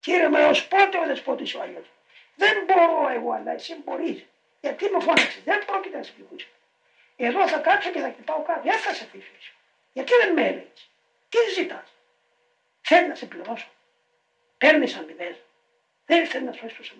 Κύριε με ως πότε ο δεσπότης ο Άγιος. Δεν μπορώ εγώ αλλά εσύ μπορείς. Γιατί με φώναξες. Δεν πρόκειται να σε πληγούσε. Εδώ θα κάτσω και θα κοιτάω κάτι, Δεν θα σε αφήσω. Γιατί δεν με έλεγες; Τι ζητάς; Θέλεις να σε πληρώσω; Παίρνεις αμοιβές; Δεν θέλεις να σου έσω.